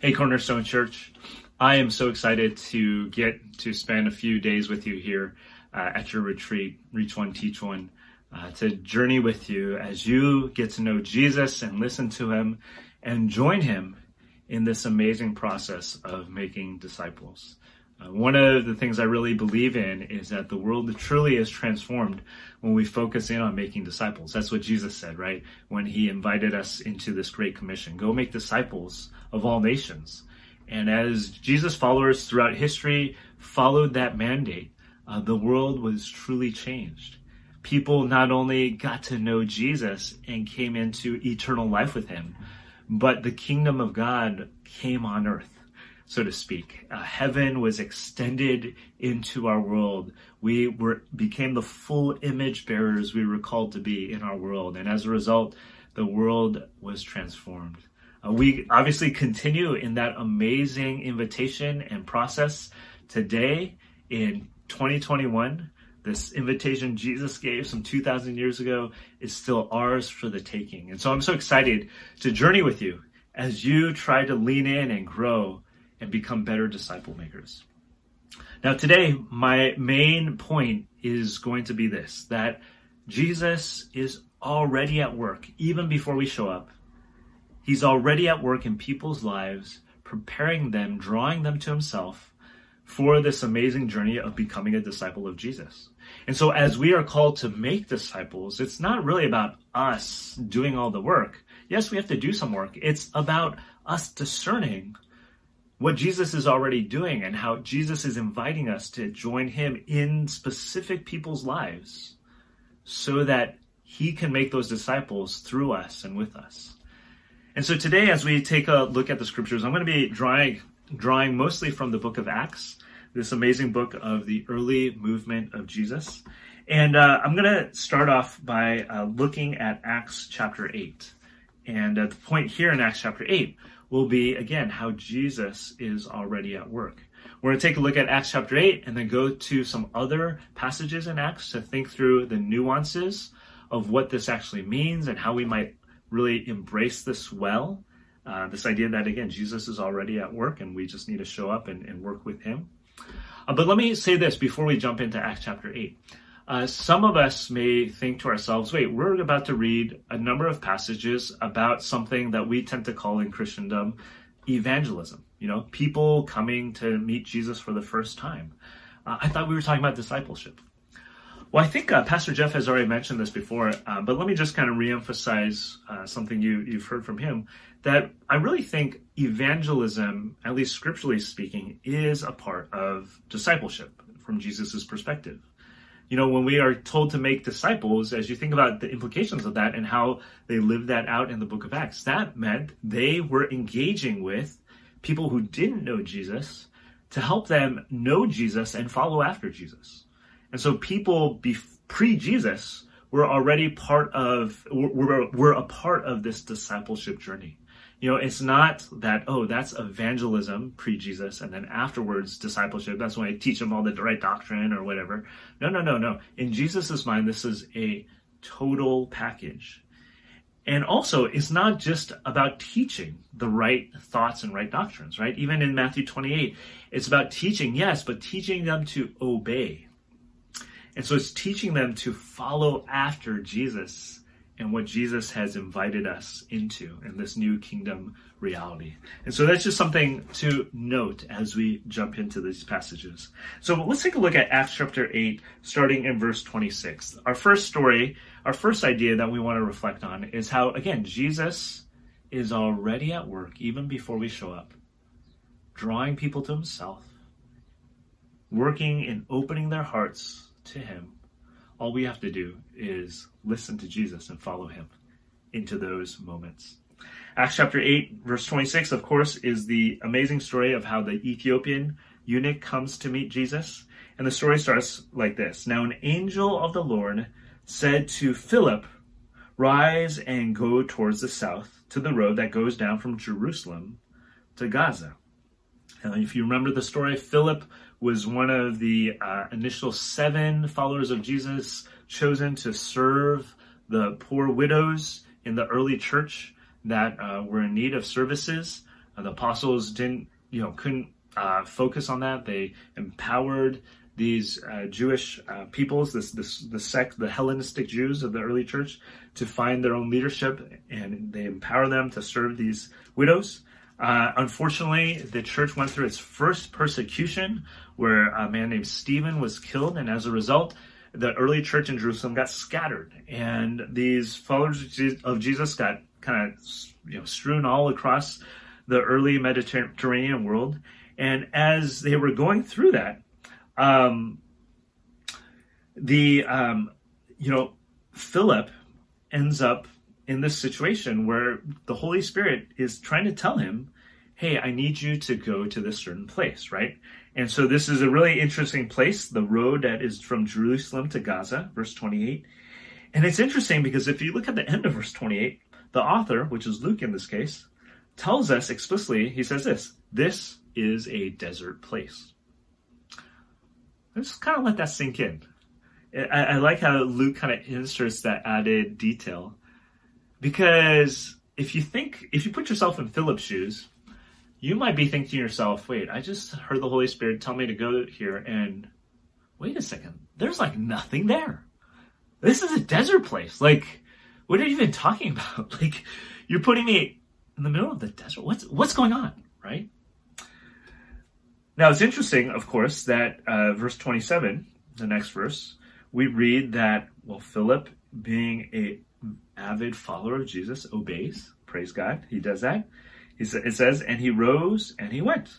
Hey, Cornerstone Church. I am so excited to get to spend a few days with you here uh, at your retreat, Reach One, Teach One, uh, to journey with you as you get to know Jesus and listen to Him and join Him in this amazing process of making disciples. Uh, one of the things I really believe in is that the world truly is transformed when we focus in on making disciples. That's what Jesus said, right? When he invited us into this great commission go make disciples of all nations. And as Jesus followers throughout history followed that mandate, uh, the world was truly changed. People not only got to know Jesus and came into eternal life with him, but the kingdom of God came on earth so to speak. Uh, heaven was extended into our world. We were became the full image bearers we were called to be in our world, and as a result, the world was transformed. Uh, we obviously continue in that amazing invitation and process today in 2021. This invitation Jesus gave some 2,000 years ago is still ours for the taking. And so I'm so excited to journey with you as you try to lean in and grow and become better disciple makers. Now, today, my main point is going to be this that Jesus is already at work, even before we show up. He's already at work in people's lives, preparing them, drawing them to Himself for this amazing journey of becoming a disciple of Jesus. And so, as we are called to make disciples, it's not really about us doing all the work. Yes, we have to do some work. It's about us discerning what Jesus is already doing and how Jesus is inviting us to join him in specific people's lives so that he can make those disciples through us and with us. And so today, as we take a look at the scriptures, I'm going to be drawing, drawing mostly from the book of Acts, this amazing book of the early movement of Jesus. And uh, I'm going to start off by uh, looking at Acts chapter 8. And at the point here in Acts chapter 8, will be, again, how Jesus is already at work. We're going to take a look at Acts chapter 8 and then go to some other passages in Acts to think through the nuances of what this actually means and how we might really embrace this well. Uh, this idea that, again, Jesus is already at work and we just need to show up and, and work with him. Uh, but let me say this before we jump into Acts chapter 8. Uh, some of us may think to ourselves, wait, we're about to read a number of passages about something that we tend to call in Christendom evangelism. You know, people coming to meet Jesus for the first time. Uh, I thought we were talking about discipleship. Well, I think uh, Pastor Jeff has already mentioned this before, uh, but let me just kind of reemphasize uh, something you, you've heard from him that I really think evangelism, at least scripturally speaking, is a part of discipleship from Jesus' perspective you know, when we are told to make disciples, as you think about the implications of that and how they lived that out in the book of Acts, that meant they were engaging with people who didn't know Jesus to help them know Jesus and follow after Jesus. And so people pre Jesus were already part of, were, were a part of this discipleship journey. You know, it's not that, oh, that's evangelism pre Jesus, and then afterwards discipleship. That's when I teach them all the right doctrine or whatever. No, no, no, no. In Jesus' mind, this is a total package. And also, it's not just about teaching the right thoughts and right doctrines, right? Even in Matthew 28, it's about teaching, yes, but teaching them to obey. And so it's teaching them to follow after Jesus and what Jesus has invited us into in this new kingdom reality. And so that's just something to note as we jump into these passages. So let's take a look at Acts chapter 8, starting in verse 26. Our first story, our first idea that we want to reflect on is how, again, Jesus is already at work even before we show up, drawing people to himself, working in opening their hearts to him all we have to do is listen to Jesus and follow him into those moments. Acts chapter 8, verse 26, of course, is the amazing story of how the Ethiopian eunuch comes to meet Jesus. And the story starts like this Now, an angel of the Lord said to Philip, Rise and go towards the south to the road that goes down from Jerusalem to Gaza. And if you remember the story, Philip was one of the uh, initial seven followers of Jesus chosen to serve the poor widows in the early church that uh, were in need of services. Uh, the apostles didn't, you know, couldn't uh, focus on that. They empowered these uh, Jewish uh, peoples, this this the sect, the Hellenistic Jews of the early church, to find their own leadership, and they empower them to serve these widows. Uh, unfortunately, the church went through its first persecution, where a man named Stephen was killed, and as a result, the early church in Jerusalem got scattered, and these followers of Jesus got kind of you know strewn all across the early Mediterranean world. And as they were going through that, um, the um, you know Philip ends up in this situation where the Holy Spirit is trying to tell him, "Hey, I need you to go to this certain place," right? And so this is a really interesting place, the road that is from Jerusalem to Gaza, verse 28. And it's interesting because if you look at the end of verse 28, the author, which is Luke in this case, tells us explicitly, he says this, this is a desert place. Let's kind of let that sink in. I, I like how Luke kind of inserts that added detail because if you think, if you put yourself in Philip's shoes, you might be thinking to yourself, wait, I just heard the Holy Spirit tell me to go here and wait a second, there's like nothing there. This is a desert place. Like, what are you even talking about? Like, you're putting me in the middle of the desert. What's what's going on, right? Now it's interesting, of course, that uh, verse 27, the next verse, we read that well, Philip, being a avid follower of Jesus, obeys. Praise God, he does that. He sa- it says, and he rose and he went.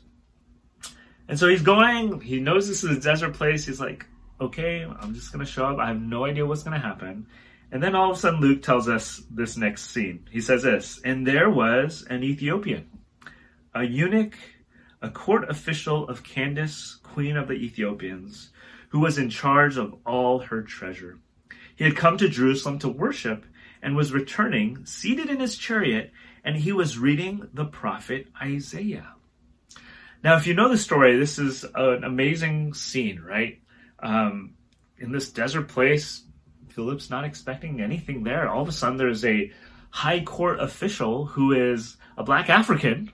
And so he's going. He knows this is a desert place. He's like, okay, I'm just gonna show up. I have no idea what's gonna happen. And then all of a sudden, Luke tells us this next scene. He says this, and there was an Ethiopian, a eunuch a court official of Candace, queen of the Ethiopians, who was in charge of all her treasure. He had come to Jerusalem to worship and was returning, seated in his chariot, and he was reading the prophet Isaiah. Now, if you know the story, this is an amazing scene, right? Um, in this desert place, Philip's not expecting anything there. All of a sudden, there's a high court official who is a black African,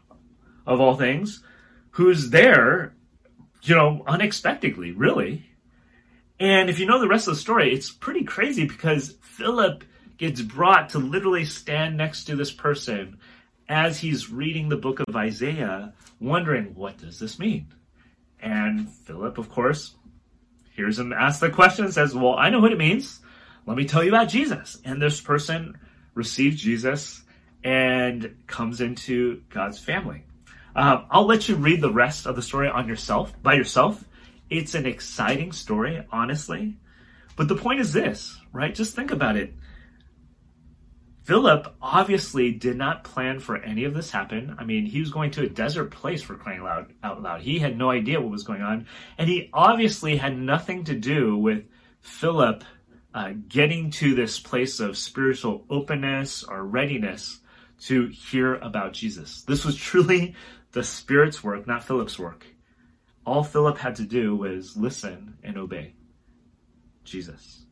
of all things, who's there, you know, unexpectedly, really. And if you know the rest of the story, it's pretty crazy because Philip gets brought to literally stand next to this person as he's reading the book of Isaiah, wondering, what does this mean? And Philip, of course, hears him ask the question, says, Well, I know what it means. Let me tell you about Jesus. And this person receives Jesus and comes into God's family. Um, I'll let you read the rest of the story on yourself, by yourself. It's an exciting story, honestly. But the point is this, right? Just think about it. Philip obviously did not plan for any of this happen. I mean, he was going to a desert place for crying loud, out loud. He had no idea what was going on. And he obviously had nothing to do with Philip uh, getting to this place of spiritual openness or readiness to hear about Jesus. This was truly the Spirit's work, not Philip's work. All Philip had to do was listen and obey Jesus.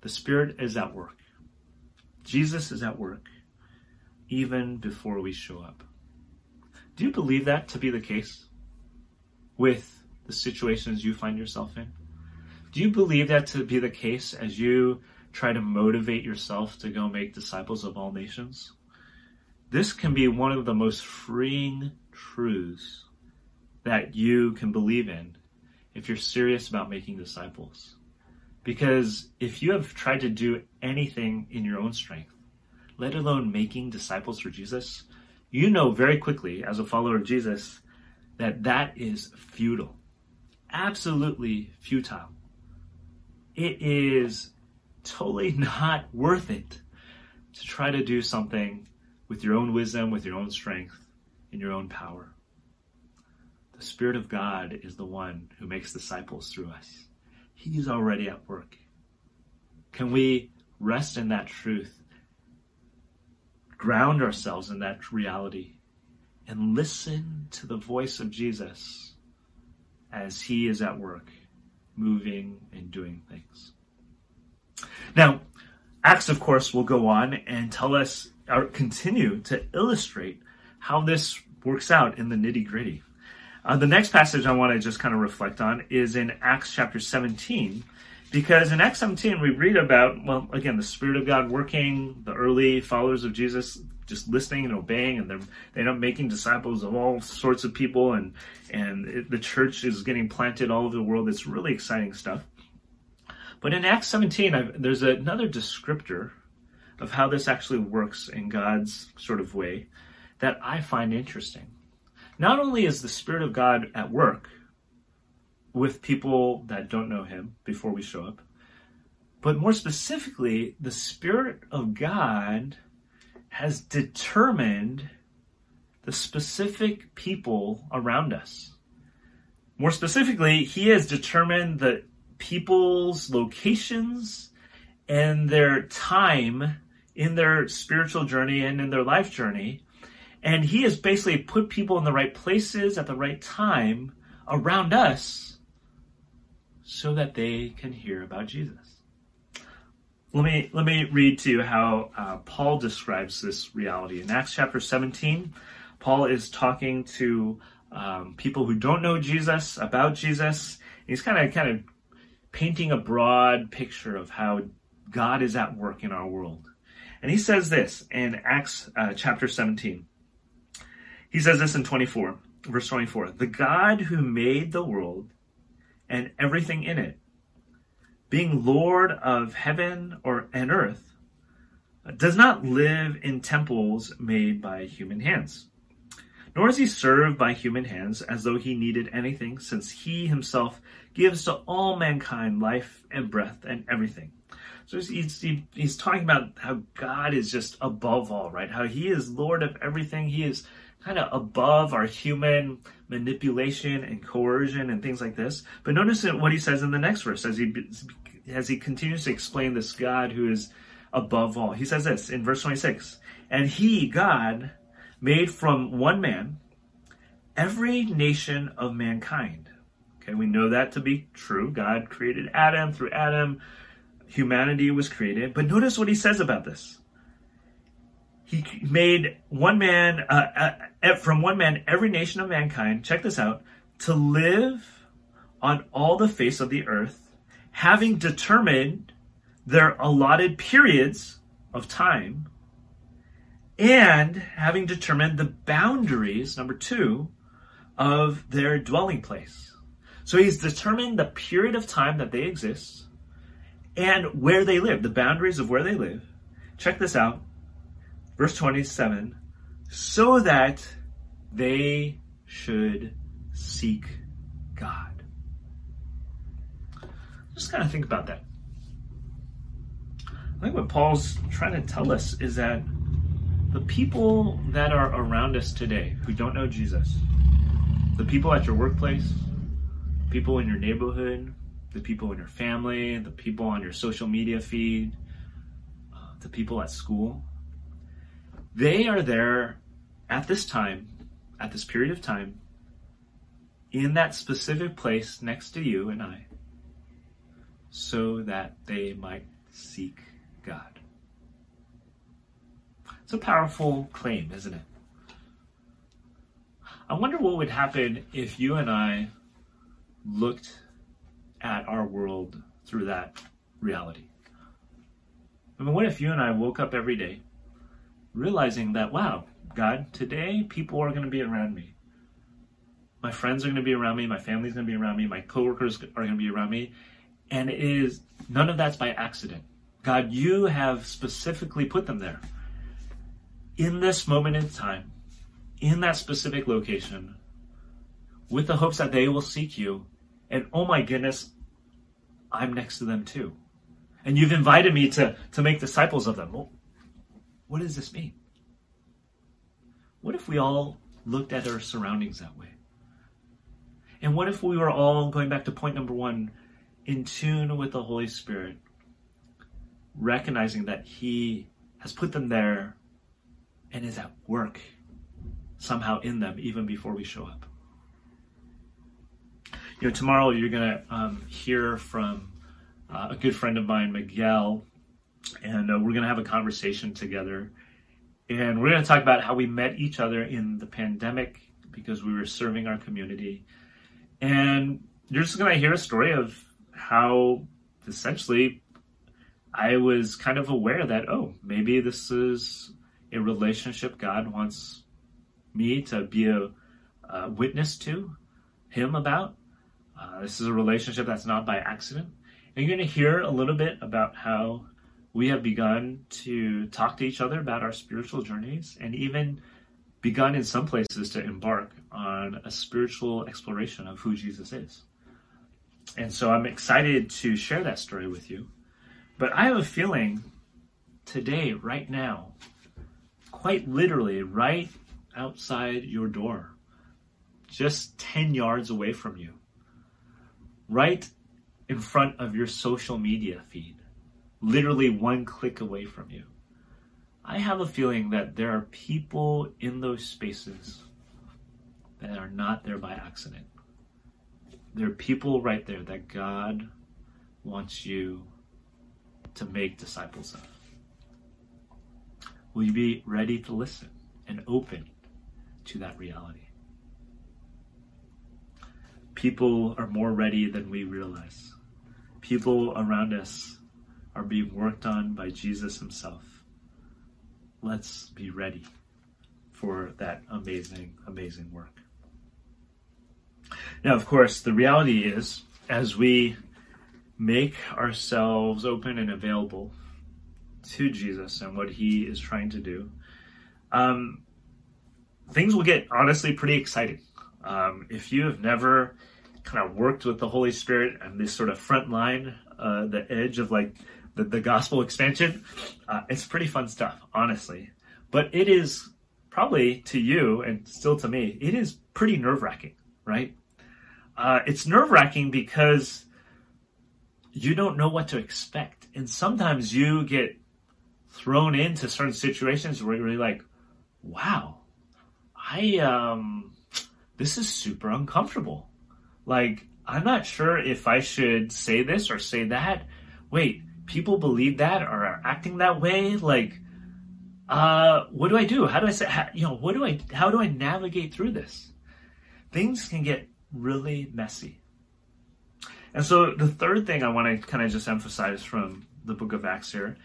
The Spirit is at work. Jesus is at work even before we show up. Do you believe that to be the case with the situations you find yourself in? Do you believe that to be the case as you try to motivate yourself to go make disciples of all nations? This can be one of the most freeing truths that you can believe in if you're serious about making disciples. Because if you have tried to do anything in your own strength, let alone making disciples for Jesus, you know very quickly as a follower of Jesus that that is futile. Absolutely futile. It is totally not worth it to try to do something with your own wisdom, with your own strength, in your own power. The Spirit of God is the one who makes disciples through us. He's already at work. Can we rest in that truth, ground ourselves in that reality, and listen to the voice of Jesus as he is at work, moving and doing things? Now, Acts, of course, will go on and tell us or continue to illustrate how this works out in the nitty gritty. Uh, the next passage I want to just kind of reflect on is in Acts chapter 17, because in Acts 17 we read about, well, again, the Spirit of God working, the early followers of Jesus just listening and obeying, and they're they end up making disciples of all sorts of people, and and it, the church is getting planted all over the world. It's really exciting stuff. But in Acts 17, I've, there's another descriptor of how this actually works in God's sort of way that I find interesting. Not only is the Spirit of God at work with people that don't know Him before we show up, but more specifically, the Spirit of God has determined the specific people around us. More specifically, He has determined the people's locations and their time in their spiritual journey and in their life journey and he has basically put people in the right places at the right time around us so that they can hear about Jesus. Let me let me read to you how uh, Paul describes this reality in Acts chapter 17. Paul is talking to um, people who don't know Jesus about Jesus. He's kind of kind of painting a broad picture of how God is at work in our world. And he says this in Acts uh, chapter 17. He says this in 24, verse 24 The God who made the world and everything in it, being Lord of heaven or and earth, does not live in temples made by human hands. Nor is he served by human hands as though he needed anything, since he himself gives to all mankind life and breath and everything. So he's, he, he's talking about how God is just above all, right? How he is Lord of everything. He is kind of above our human manipulation and coercion and things like this. But notice what he says in the next verse as he as he continues to explain this God who is above all. He says this in verse 26. And he, God, made from one man every nation of mankind. Okay, we know that to be true. God created Adam. Through Adam, humanity was created. But notice what he says about this he made one man uh, uh, from one man every nation of mankind check this out to live on all the face of the earth having determined their allotted periods of time and having determined the boundaries number 2 of their dwelling place. So he's determined the period of time that they exist and where they live the boundaries of where they live. Check this out verse 27 so that they should seek God. Just kind of think about that. I think what Paul's trying to tell us is that the people that are around us today who don't know Jesus, the people at your workplace, people in your neighborhood, the people in your family, the people on your social media feed, uh, the people at school, they are there at this time, at this period of time, in that specific place next to you and I, so that they might seek God. It's a powerful claim, isn't it? I wonder what would happen if you and I looked at our world through that reality. I mean, what if you and I woke up every day realizing that, wow, God, today people are going to be around me. My friends are going to be around me. My family's going to be around me. My coworkers are going to be around me. And it is none of that's by accident. God, you have specifically put them there. In this moment in time, in that specific location, with the hopes that they will seek you. And oh my goodness, I'm next to them too. And you've invited me to, to make disciples of them. Well, what does this mean? What if we all looked at our surroundings that way? And what if we were all, going back to point number one, in tune with the Holy Spirit, recognizing that He has put them there and is at work somehow in them even before we show up? You know, tomorrow you're going to um, hear from uh, a good friend of mine, Miguel, and uh, we're going to have a conversation together. And we're going to talk about how we met each other in the pandemic because we were serving our community. And you're just going to hear a story of how essentially I was kind of aware that, oh, maybe this is a relationship God wants me to be a, a witness to Him about. Uh, this is a relationship that's not by accident. And you're going to hear a little bit about how we have begun to talk to each other about our spiritual journeys and even begun in some places to embark on a spiritual exploration of who Jesus is. And so I'm excited to share that story with you. But I have a feeling today, right now, quite literally, right outside your door, just 10 yards away from you, right in front of your social media feed, literally one click away from you. I have a feeling that there are people in those spaces that are not there by accident. There are people right there that God wants you to make disciples of. Will you be ready to listen and open to that reality? People are more ready than we realize. People around us are being worked on by Jesus Himself. Let's be ready for that amazing, amazing work. Now, of course, the reality is, as we make ourselves open and available to Jesus and what He is trying to do, um, things will get honestly pretty exciting. Um, if you have never kind of worked with the Holy Spirit and this sort of front line, uh, the edge of like the, the gospel expansion, uh, it's pretty fun stuff, honestly. But it is probably to you and still to me, it is pretty nerve wracking, right? Uh, it's nerve wracking because you don't know what to expect. And sometimes you get thrown into certain situations where you're like, wow, I, um, this is super uncomfortable. Like, I'm not sure if I should say this or say that. Wait, people believe that or are acting that way? Like, uh, what do I do? How do I say, how, you know, what do I, how do I navigate through this? Things can get really messy. And so the third thing I want to kind of just emphasize from the book of Acts here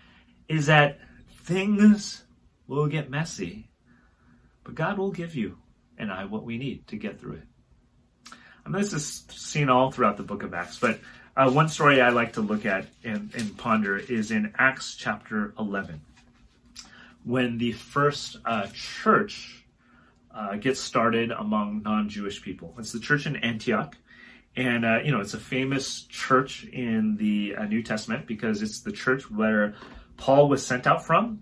is that things will get messy, but God will give you and I what we need to get through it. And this is seen all throughout the book of Acts, but uh, one story I like to look at and, and, ponder is in Acts chapter 11, when the first uh, church uh, gets started among non-Jewish people. It's the church in Antioch, and uh, you know it's a famous church in the uh, New Testament because it's the church where Paul was sent out from,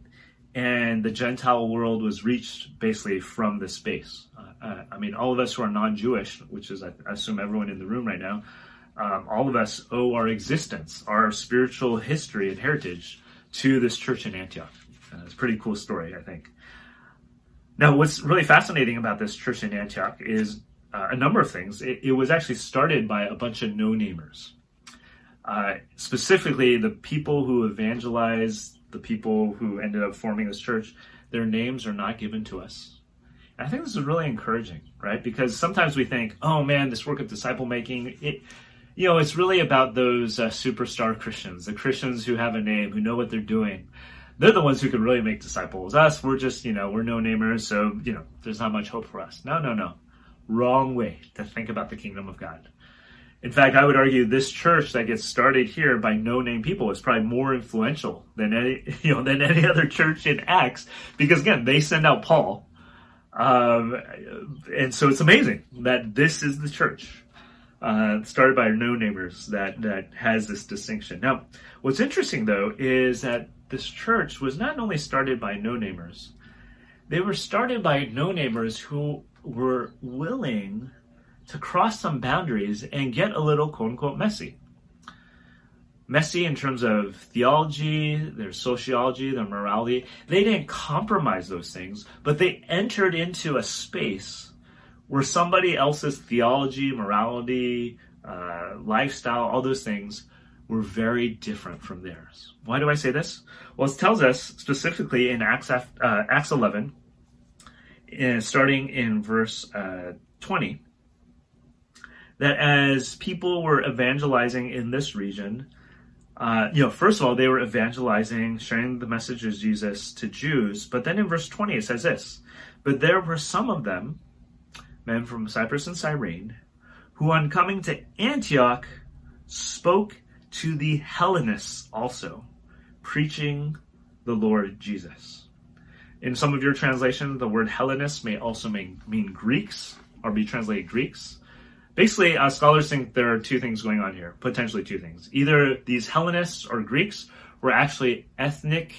and the Gentile world was reached basically from this space. Uh, I mean, all of us who are non-Jewish, which is I assume everyone in the room right now, um, all of us owe our existence, our spiritual history and heritage to this church in Antioch. Uh, it's a pretty cool story, I think. Now, what's really fascinating about this church in Antioch is uh, a number of things. It, it, was actually started by a bunch of no-namers. Uh, specifically, the people who evangelized, the people who ended up forming this church, their names are not given to us. And I think this is really encouraging, right? Because sometimes we think, oh man, this work of disciple making, it, you know, it's really about those uh, superstar Christians, the Christians who have a name, who know what they're doing they're the ones who can really make disciples. Us, we're just, you know, we're no namers, so, you know, there's not much hope for us. No, no, no. Wrong way to think about the kingdom of God. In fact, I would argue this church that gets started here by no name people is probably more influential than any, you know, than any other church in Acts, because again, they send out Paul. Um, and so it's amazing that this is the church uh, started by no namers that that has this distinction. Now, what's interesting though is that this church was not only started by no namers, they were started by no namers who were willing to cross some boundaries and get a little quote unquote messy. Messy in terms of theology, their sociology, their morality. They didn't compromise those things, but they entered into a space where somebody else's theology, morality, uh, lifestyle, all those things were very different from theirs. Why do I say this? Well, it tells us specifically in Acts, uh, Acts 11, uh, starting in verse uh, 20, that as people were evangelizing in this region, uh, you know, first of all, they were evangelizing, sharing the message of Jesus to Jews. But then in verse 20, it says this But there were some of them, men from Cyprus and Cyrene, who on coming to Antioch spoke to the Hellenists also, preaching the Lord Jesus. In some of your translations, the word Hellenists may also mean, Greeks or be translated Greeks. Basically, uh, scholars think there are two things going on here, potentially two things. Either these Hellenists or Greeks were actually ethnic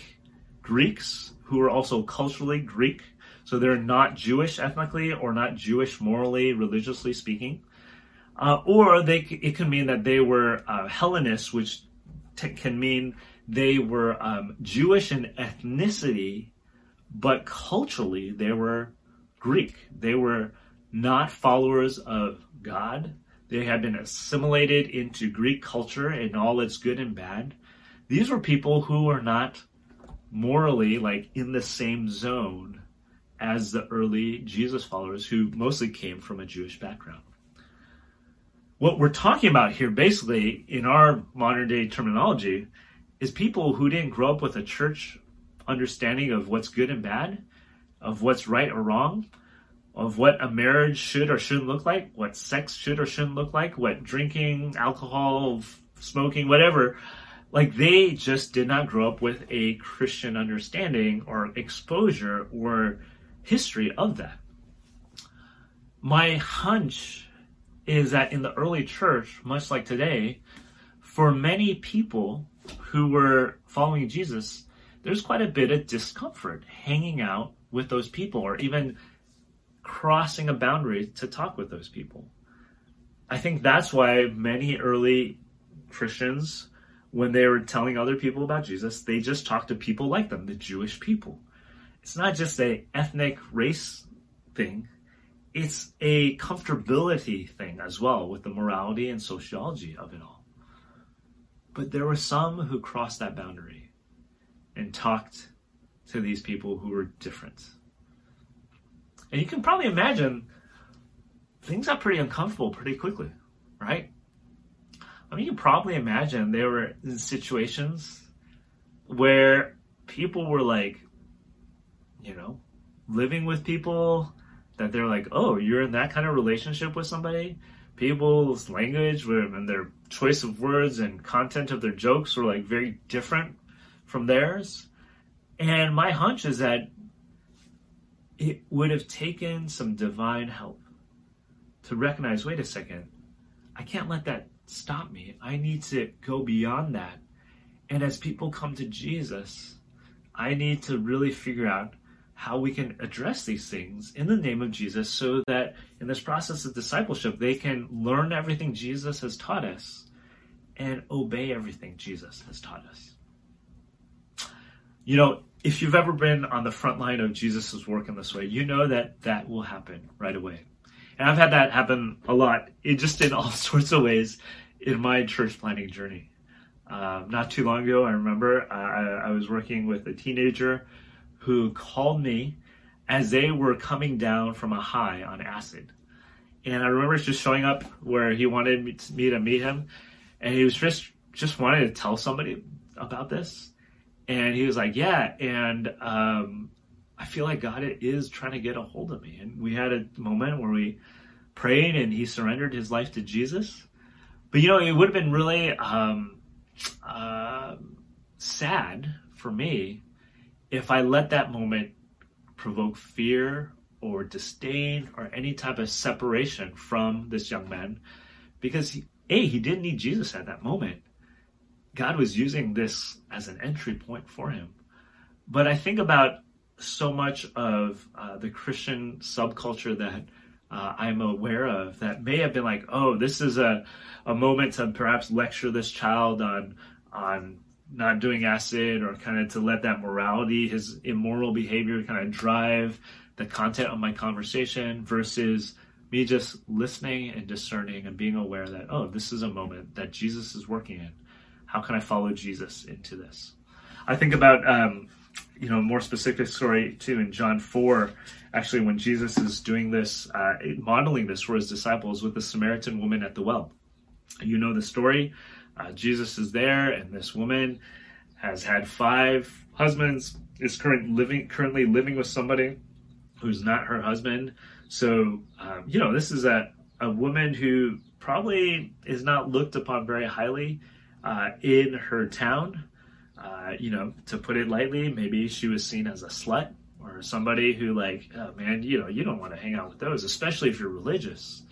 Greeks who were also culturally Greek, so they're not Jewish ethnically or not Jewish morally, religiously speaking. Uh, or they, it can mean that they were uh, Hellenists, which t- can mean they were um, Jewish in ethnicity, but culturally they were Greek. They were not followers of God. They had been assimilated into Greek culture in all its good and bad. These were people who were not morally like in the same zone as the early Jesus followers who mostly came from a Jewish background. What we're talking about here, basically, in our modern day terminology, is people who didn't grow up with a church understanding of what's good and bad, of what's right or wrong, of what a marriage should or shouldn't look like, what sex should or shouldn't look like, what drinking, alcohol, smoking, whatever. Like they just did not grow up with a Christian understanding or exposure or history of that. My hunch is that in the early church, much like today, for many people who were following Jesus, there's quite a bit of discomfort hanging out with those people or even crossing a boundary to talk with those people. I think that's why many early Christians, when they were telling other people about Jesus, they just talked to people like them, the Jewish people. It's not just a ethnic race thing, it's a comfortability thing as well with the morality and sociology of it all. But there were some who crossed that boundary and talked to these people who were different. And you can probably imagine things got pretty uncomfortable pretty quickly, right? I mean, you probably imagine there were situations where people were like, you know, living with people that they're like, oh, you're in that kind of relationship with somebody. People's language and their choice of words and content of their jokes were like very different from theirs. And my hunch is that it would have taken some divine help to recognize wait a second, I can't let that stop me. I need to go beyond that. And as people come to Jesus, I need to really figure out how we can address these things in the name of Jesus so that in this process of discipleship, they can learn everything Jesus has taught us and obey everything Jesus has taught us. You know, if you've ever been on the front line of Jesus' work in this way, you know that that will happen right away. And I've had that happen a lot, it just in all sorts of ways in my church planting journey. Um, not too long ago, I remember uh, I, I was working with a teenager who called me as they were coming down from a high on acid. And I remember just showing up where he wanted me to, me to meet him, and he was just just wanted to tell somebody about this. And he was like, yeah. And um, I feel like God is trying to get a hold of me. And we had a moment where we prayed and he surrendered his life to Jesus. But you know, it would have been really um, uh, sad for me if I let that moment provoke fear or disdain or any type of separation from this young man because he, a he didn't need jesus at that moment God was using this as an entry point for him. But I think about so much of uh, the Christian subculture that uh, I'm aware of that may have been like, oh, this is a, a moment to perhaps lecture this child on on not doing acid or kind of to let that morality, his immoral behavior kind of drive the content of my conversation versus me just listening and discerning and being aware that, oh, this is a moment that Jesus is working in How can I follow Jesus into this? I think about, um, you know, more specific story too in John 4, actually, when Jesus is doing this, uh, modeling this for his disciples with the Samaritan woman at the well. You know the story. Uh, Jesus is there, and this woman has had five husbands, is current living, currently living with somebody who's not her husband. So, um, you know, this is a, a woman who probably is not looked upon very highly uh, in her town. Uh, you know, to put it lightly, maybe she was seen as a slut or somebody who, like, oh, man, you know, you don't want to hang out with those, especially if you're religious.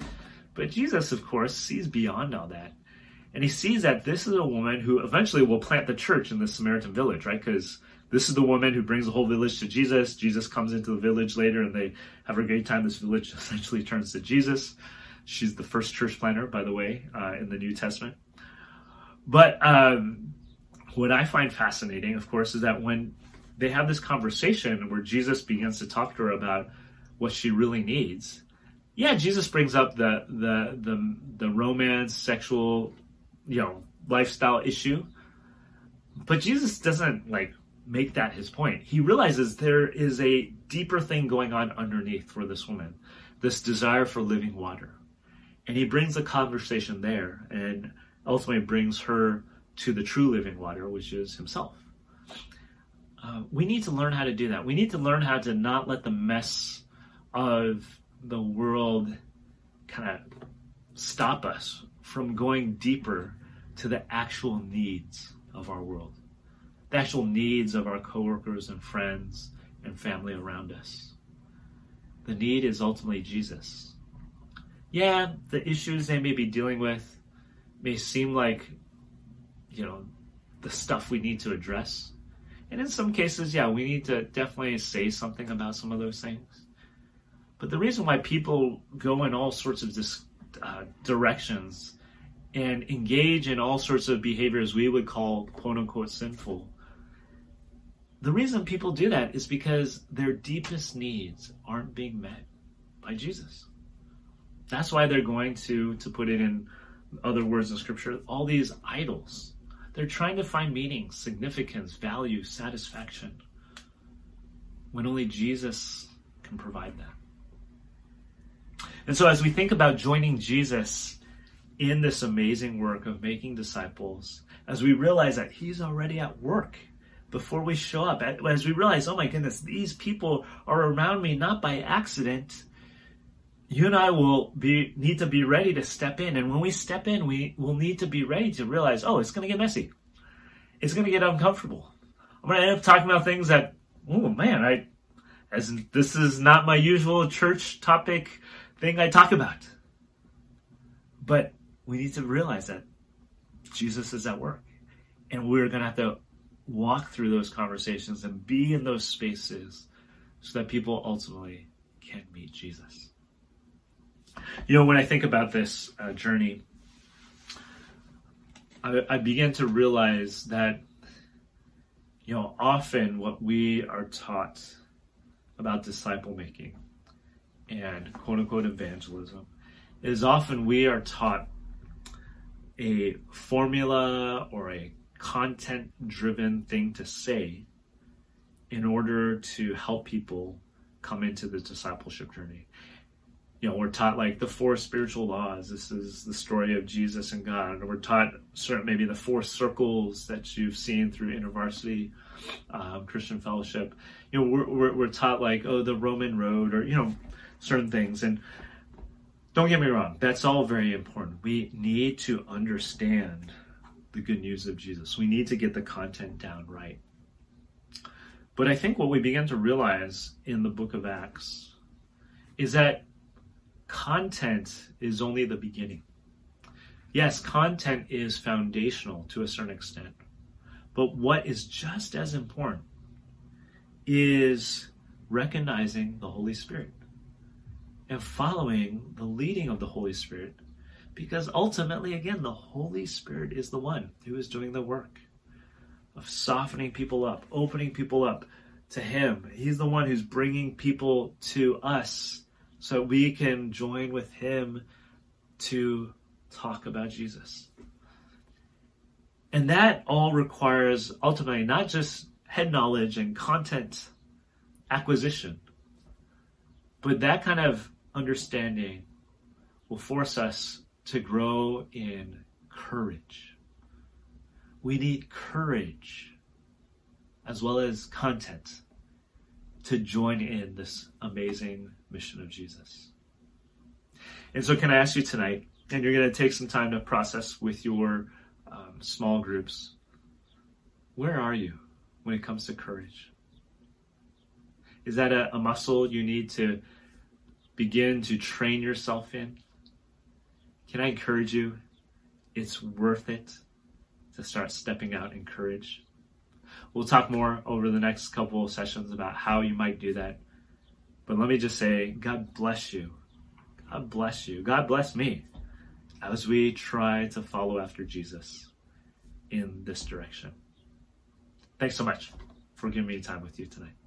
But Jesus, of course, sees beyond all that. And he sees that this is a woman who eventually will plant the church in the Samaritan village, right? Because this is the woman who brings the whole village to Jesus. Jesus comes into the village later and they have a great time. This village essentially turns to Jesus. She's the first church planter, by the way, uh, in the New Testament. But um, what I find fascinating, of course, is that when they have this conversation where Jesus begins to talk to her about what she really needs, yeah, Jesus brings up the the the the romance, sexual, you know, lifestyle issue, but Jesus doesn't like make that his point. He realizes there is a deeper thing going on underneath for this woman, this desire for living water, and he brings the conversation there and ultimately brings her to the true living water, which is himself. Uh, we need to learn how to do that. We need to learn how to not let the mess of the world kind of stop us from going deeper to the actual needs of our world, the actual needs of our coworkers and friends and family around us. The need is ultimately Jesus. Yeah, the issues they may be dealing with may seem like, you know, the stuff we need to address. And in some cases, yeah, we need to definitely say something about some of those things. But the reason why people go in all sorts of dis- uh, directions and engage in all sorts of behaviors we would call quote unquote sinful, the reason people do that is because their deepest needs aren't being met by Jesus. That's why they're going to, to put it in other words in scripture, all these idols. They're trying to find meaning, significance, value, satisfaction, when only Jesus can provide that. And so, as we think about joining Jesus in this amazing work of making disciples, as we realize that He's already at work before we show up, as we realize, oh my goodness, these people are around me not by accident, you and I will be need to be ready to step in. And when we step in, we will need to be ready to realize, oh, it's going to get messy. It's going to get uncomfortable. I'm going to end up talking about things that, oh man, I, as this is not my usual church topic thing I talk about. But we need to realize that Jesus is at work, and we're going to have to walk through those conversations and be in those spaces so that people ultimately can meet Jesus. You know, when I think about this uh, journey, I, I begin to realize that, you know, often what we are taught about disciple making and quote unquote evangelism is often we are taught a formula or a content driven thing to say in order to help people come into the discipleship journey you know, we're taught like the four spiritual laws. This is the story of Jesus and God. We're taught certain maybe the four circles that you've seen through InterVarsity um, Christian Fellowship. You know, we're, we're, we're taught like oh the Roman road or you know certain things. And don't get me wrong, that's all very important. We need to understand the good news of Jesus. We need to get the content down right. But I think what we begin to realize in the book of Acts is that content is only the beginning. Yes, content is foundational to a certain extent. But what is just as important is recognizing the Holy Spirit and following the leading of the Holy Spirit. Because ultimately, again, the Holy Spirit is the one who is doing the work of softening people up, opening people up to Him. He's the one who's bringing people to us so we can join with him to talk about Jesus. And that all requires ultimately not just head knowledge and content acquisition, but that kind of understanding will force us to grow in courage. We need courage as well as content to join in this amazing mission of Jesus. And so, can I ask you tonight, and you're going to take some time to process with your um, small groups, where are you when it comes to courage? Is that a, a muscle you need to begin to train yourself in? Can I encourage you? It's worth it to start stepping out in courage. We'll talk more over the next couple of sessions about how you might do that. But let me just say, God bless you. God bless you. God bless me as we try to follow after Jesus in this direction. Thanks so much for giving me time with you tonight.